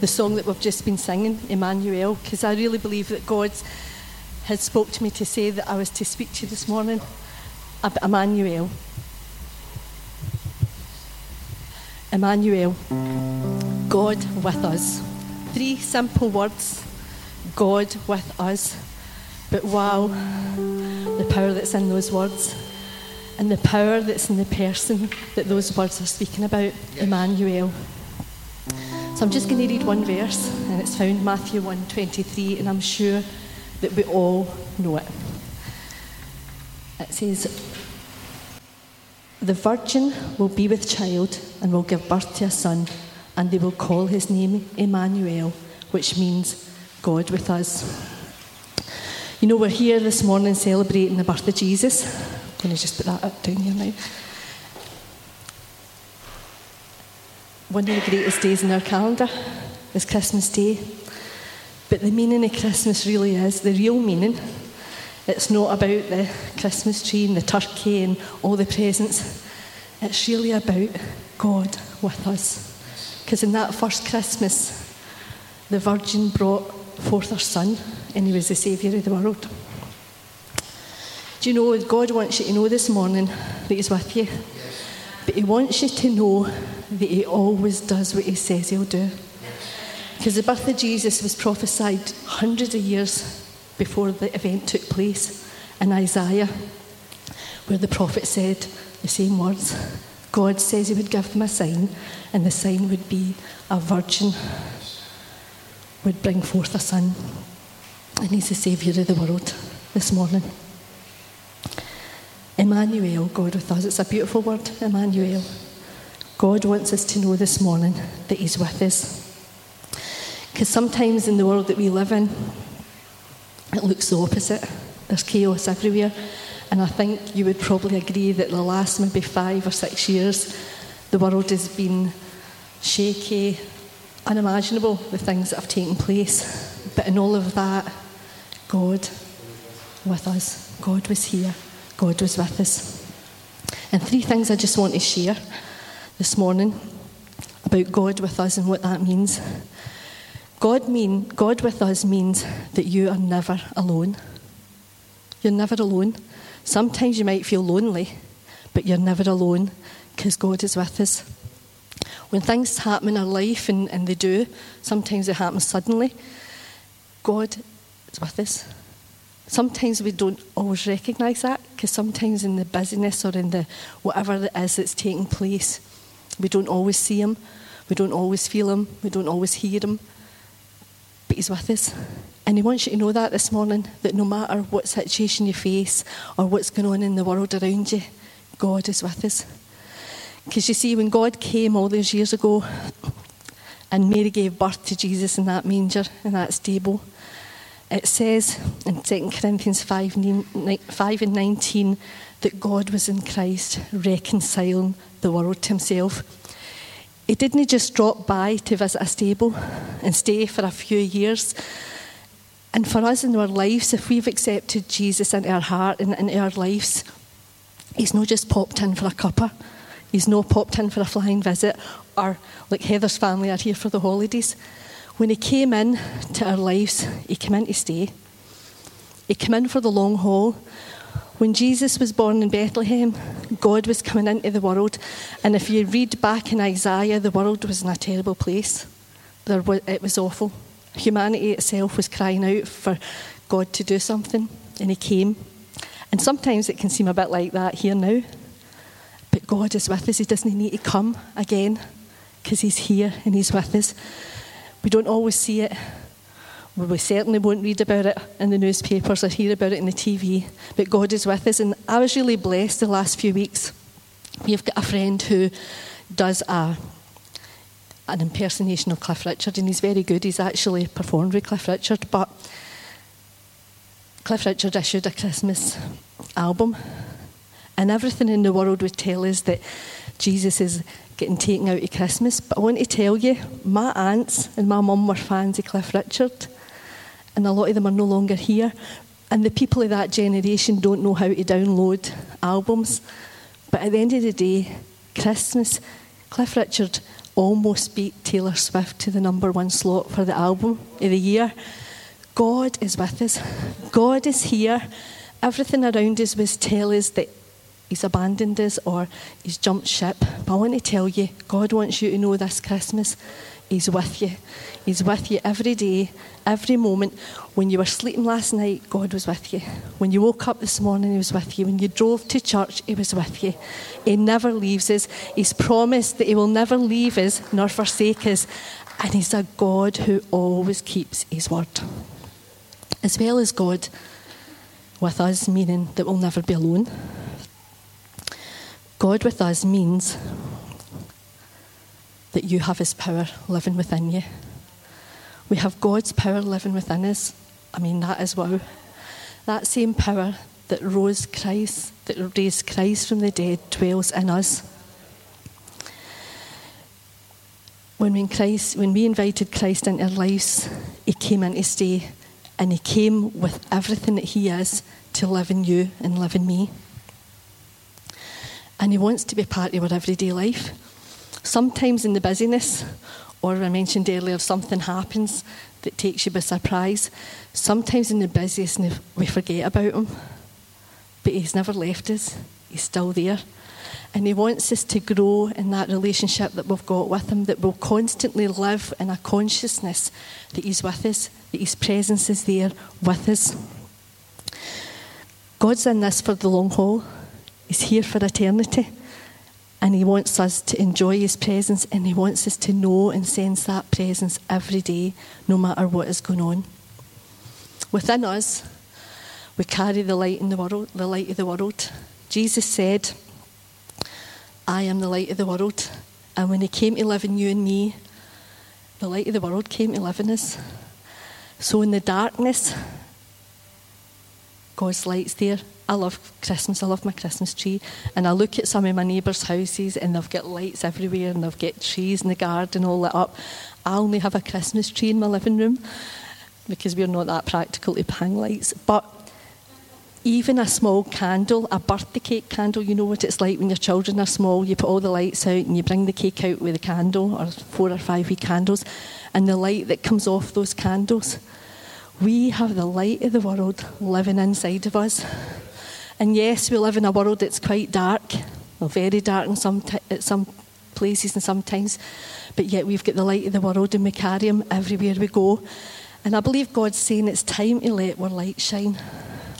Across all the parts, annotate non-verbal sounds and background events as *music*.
the song that we've just been singing, Emmanuel, because I really believe that God had spoke to me to say that I was to speak to you this morning about Emmanuel. Emmanuel, God with us. Three simple words God with us. But wow, the power that's in those words and the power that's in the person that those words are speaking about, Emmanuel. So I'm just going to read one verse, and it's found Matthew 1:23, and I'm sure that we all know it. It says, "The virgin will be with child and will give birth to a son, and they will call his name Emmanuel, which means God with us." You know, we're here this morning celebrating the birth of Jesus. I'm going to just put that up down here now. One of the greatest days in our calendar is Christmas Day. But the meaning of Christmas really is the real meaning. It's not about the Christmas tree and the turkey and all the presents. It's really about God with us. Because in that first Christmas, the Virgin brought forth her Son, and He was the Saviour of the world. Do you know, God wants you to know this morning that He's with you. He wants you to know that He always does what He says He'll do. Because the birth of Jesus was prophesied hundreds of years before the event took place in Isaiah, where the prophet said the same words. God says He would give them a sign, and the sign would be a virgin would bring forth a son. And He's the Saviour of the world this morning. Emmanuel, God with us. It's a beautiful word, Emmanuel. God wants us to know this morning that He's with us. Because sometimes in the world that we live in, it looks the opposite. There's chaos everywhere. And I think you would probably agree that the last maybe five or six years, the world has been shaky, unimaginable, the things that have taken place. But in all of that, God with us. God was here. God was with us. And three things I just want to share this morning about God with us and what that means. God mean God with us means that you are never alone. You're never alone. Sometimes you might feel lonely, but you're never alone because God is with us. When things happen in our life, and, and they do, sometimes it happens suddenly, God is with us. Sometimes we don't always recognise that because sometimes in the busyness or in the whatever it is that's taking place, we don't always see Him, we don't always feel Him, we don't always hear Him. But He's with us. And He wants you to know that this morning that no matter what situation you face or what's going on in the world around you, God is with us. Because you see, when God came all those years ago and Mary gave birth to Jesus in that manger, in that stable, it says in 2 Corinthians 5, 5 and 19 that God was in Christ reconciling the world to himself. He didn't just drop by to visit a stable and stay for a few years. And for us in our lives, if we've accepted Jesus into our heart and into our lives, He's not just popped in for a cuppa. He's not popped in for a flying visit, or like Heather's family are here for the holidays. When he came in to our lives, he came in to stay. He came in for the long haul. When Jesus was born in Bethlehem, God was coming into the world. And if you read back in Isaiah, the world was in a terrible place. There was, it was awful. Humanity itself was crying out for God to do something, and He came. And sometimes it can seem a bit like that here now. But God is with us. He doesn't need to come again because He's here and He's with us. We don't always see it. We certainly won't read about it in the newspapers or hear about it in the TV, but God is with us. And I was really blessed the last few weeks. We've got a friend who does a, an impersonation of Cliff Richard, and he's very good. He's actually performed with Cliff Richard, but Cliff Richard issued a Christmas album, and everything in the world would tell us that Jesus is getting taken out of Christmas. But I want to tell you, my aunts and my mum were fans of Cliff Richard, and a lot of them are no longer here. And the people of that generation don't know how to download albums. But at the end of the day, Christmas, Cliff Richard almost beat Taylor Swift to the number one slot for the album of the year. God is with us. God is here. Everything around us was tell us that He's abandoned us or He's jumped ship. But I want to tell you, God wants you to know this Christmas He's with you. He's with you every day, every moment. When you were sleeping last night, God was with you. When you woke up this morning, He was with you. When you drove to church, He was with you. He never leaves us. He's promised that He will never leave us nor forsake us. And He's a God who always keeps His word. As well as God with us, meaning that we'll never be alone. God with us means that you have His power living within you. We have God's power living within us. I mean, that is wow. That same power that rose Christ, that raised Christ from the dead, dwells in us. When, we Christ, when we invited Christ into our lives, He came in to stay, and He came with everything that He is to live in you and live in me. And He wants to be part of our everyday life. Sometimes in the busyness, or I mentioned earlier, if something happens that takes you by surprise. Sometimes in the busiest, we forget about him. But he's never left us, he's still there. And he wants us to grow in that relationship that we've got with him, that we'll constantly live in a consciousness that he's with us, that his presence is there with us. God's in this for the long haul, he's here for eternity. And He wants us to enjoy His presence and He wants us to know and sense that presence every day, no matter what is going on. Within us, we carry the light in the world, the light of the world. Jesus said, I am the light of the world. And when He came to live in you and me, the light of the world came to live in us. So in the darkness, God's light's there I love Christmas. I love my Christmas tree. And I look at some of my neighbours' houses and they've got lights everywhere and they've got trees in the garden all lit up. I only have a Christmas tree in my living room because we're not that practical to hang lights. But even a small candle, a birthday cake candle, you know what it's like when your children are small. You put all the lights out and you bring the cake out with a candle or four or five wee candles, and the light that comes off those candles. We have the light of the world living inside of us. And yes, we live in a world that's quite dark, well, very dark in some t- at some places and sometimes, but yet we've got the light of the world and we carry him everywhere we go. And I believe God's saying it's time to let our light shine.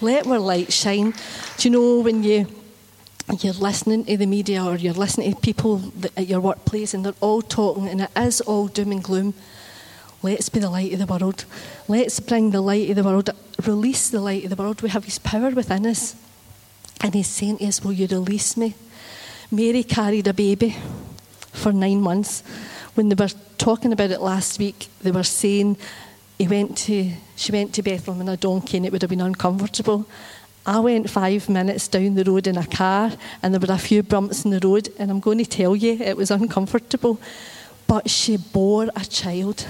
Let our light shine. Do you know when you you're listening to the media or you're listening to people at your workplace and they're all talking and it is all doom and gloom. Let's be the light of the world. Let's bring the light of the world, release the light of the world. We have His power within us. And he's saying to us, Will you release me? Mary carried a baby for nine months. When they were talking about it last week, they were saying he went to, she went to Bethlehem in a donkey and it would have been uncomfortable. I went five minutes down the road in a car and there were a few bumps in the road, and I'm going to tell you it was uncomfortable. But she bore a child.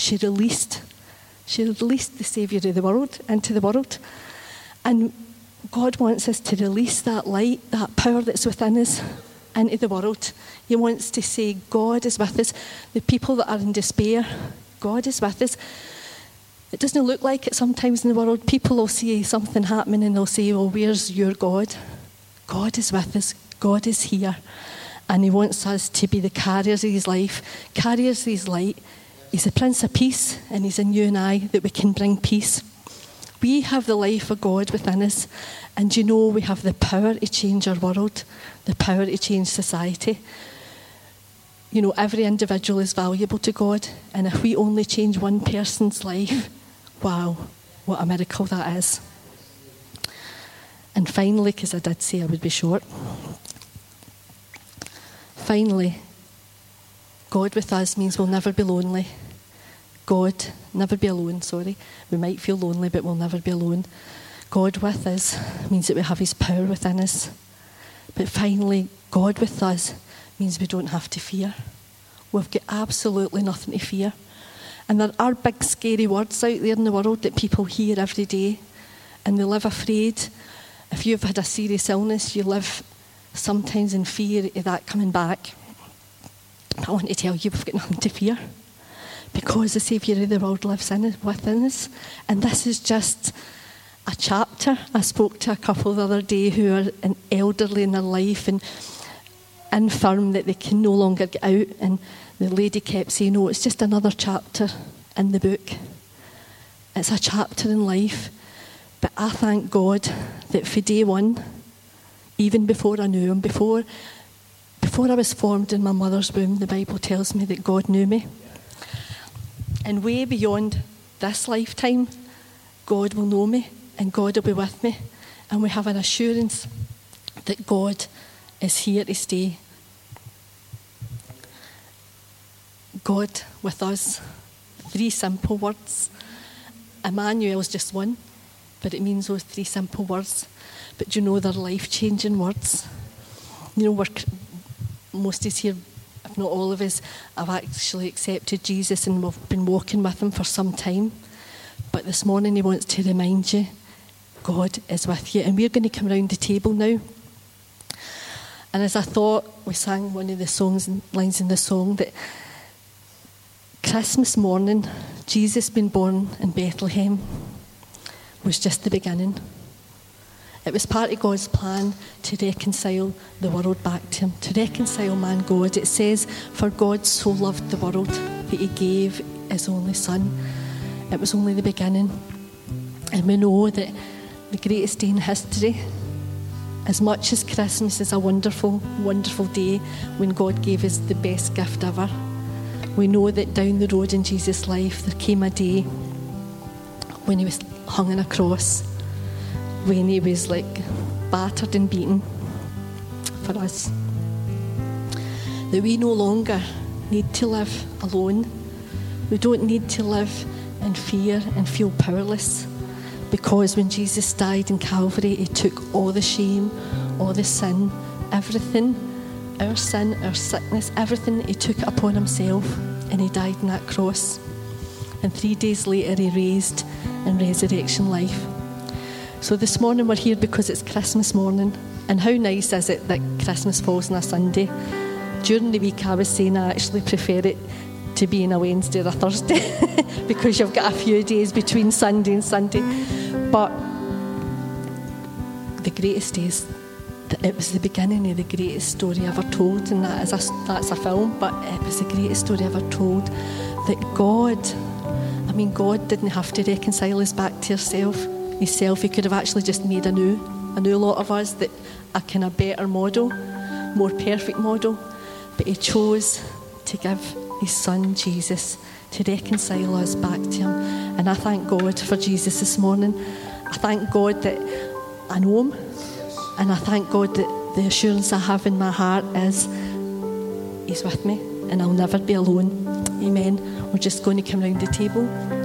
She released. She released the Saviour of the world into the world. And God wants us to release that light, that power that's within us into the world. He wants to say, God is with us. The people that are in despair, God is with us. It doesn't look like it sometimes in the world. People will see something happening and they'll say, Well, where's your God? God is with us. God is here. And He wants us to be the carriers of His life, carriers of His light. He's the Prince of Peace, and He's in you and I that we can bring peace. We have the life of God within us, and you know we have the power to change our world, the power to change society. You know, every individual is valuable to God, and if we only change one person's life, wow, what a miracle that is. And finally, because I did say I would be short, finally, God with us means we'll never be lonely. God, never be alone, sorry. We might feel lonely, but we'll never be alone. God with us means that we have His power within us. But finally, God with us means we don't have to fear. We've got absolutely nothing to fear. And there are big, scary words out there in the world that people hear every day, and they live afraid. If you've had a serious illness, you live sometimes in fear of that coming back. I want to tell you we've got nothing to fear because the Saviour of the world lives in within us. And this is just a chapter. I spoke to a couple the other day who are an elderly in their life and infirm that they can no longer get out. And the lady kept saying, No, it's just another chapter in the book. It's a chapter in life. But I thank God that for day one, even before I knew Him, before, before I was formed in my mother's womb, the Bible tells me that God knew me. And way beyond this lifetime, God will know me and God will be with me. And we have an assurance that God is here to stay. God with us. Three simple words. Emmanuel is just one, but it means those three simple words. But you know they're life changing words. You know, we're, most of us here, if not all of us, have actually accepted Jesus and we've been walking with him for some time. But this morning he wants to remind you God is with you. And we're going to come around the table now. And as I thought, we sang one of the songs and lines in the song that Christmas morning, Jesus being born in Bethlehem was just the beginning. It was part of God's plan to reconcile the world back to Him, to reconcile man God. It says, For God so loved the world that He gave His only Son. It was only the beginning. And we know that the greatest day in history, as much as Christmas is a wonderful, wonderful day when God gave us the best gift ever, we know that down the road in Jesus' life there came a day when he was hung on a cross, when he was like battered and beaten for us. That we no longer need to live alone. We don't need to live in fear and feel powerless because when Jesus died in Calvary, he took all the shame, all the sin, everything, our sin, our sickness, everything, he took upon himself and he died on that cross. And three days later, he raised in resurrection life. So this morning, we're here because it's Christmas morning. And how nice is it that Christmas falls on a Sunday? During the week, I was saying I actually prefer it to be in a Wednesday or a Thursday *laughs* because you've got a few days between Sunday and Sunday. But the greatest is it was the beginning of the greatest story ever told, and that is a, that's a film, but it was the greatest story ever told. That God, I mean, God didn't have to reconcile us back to Himself. Himself, He could have actually just made a new, a new lot of us that a kind of better model, more perfect model. But He chose to give His Son Jesus to reconcile us back to Him. And I thank God for Jesus this morning. I thank God that I know Him. And I thank God that the assurance I have in my heart is He's with me and I'll never be alone. Amen. We're just going to come round the table.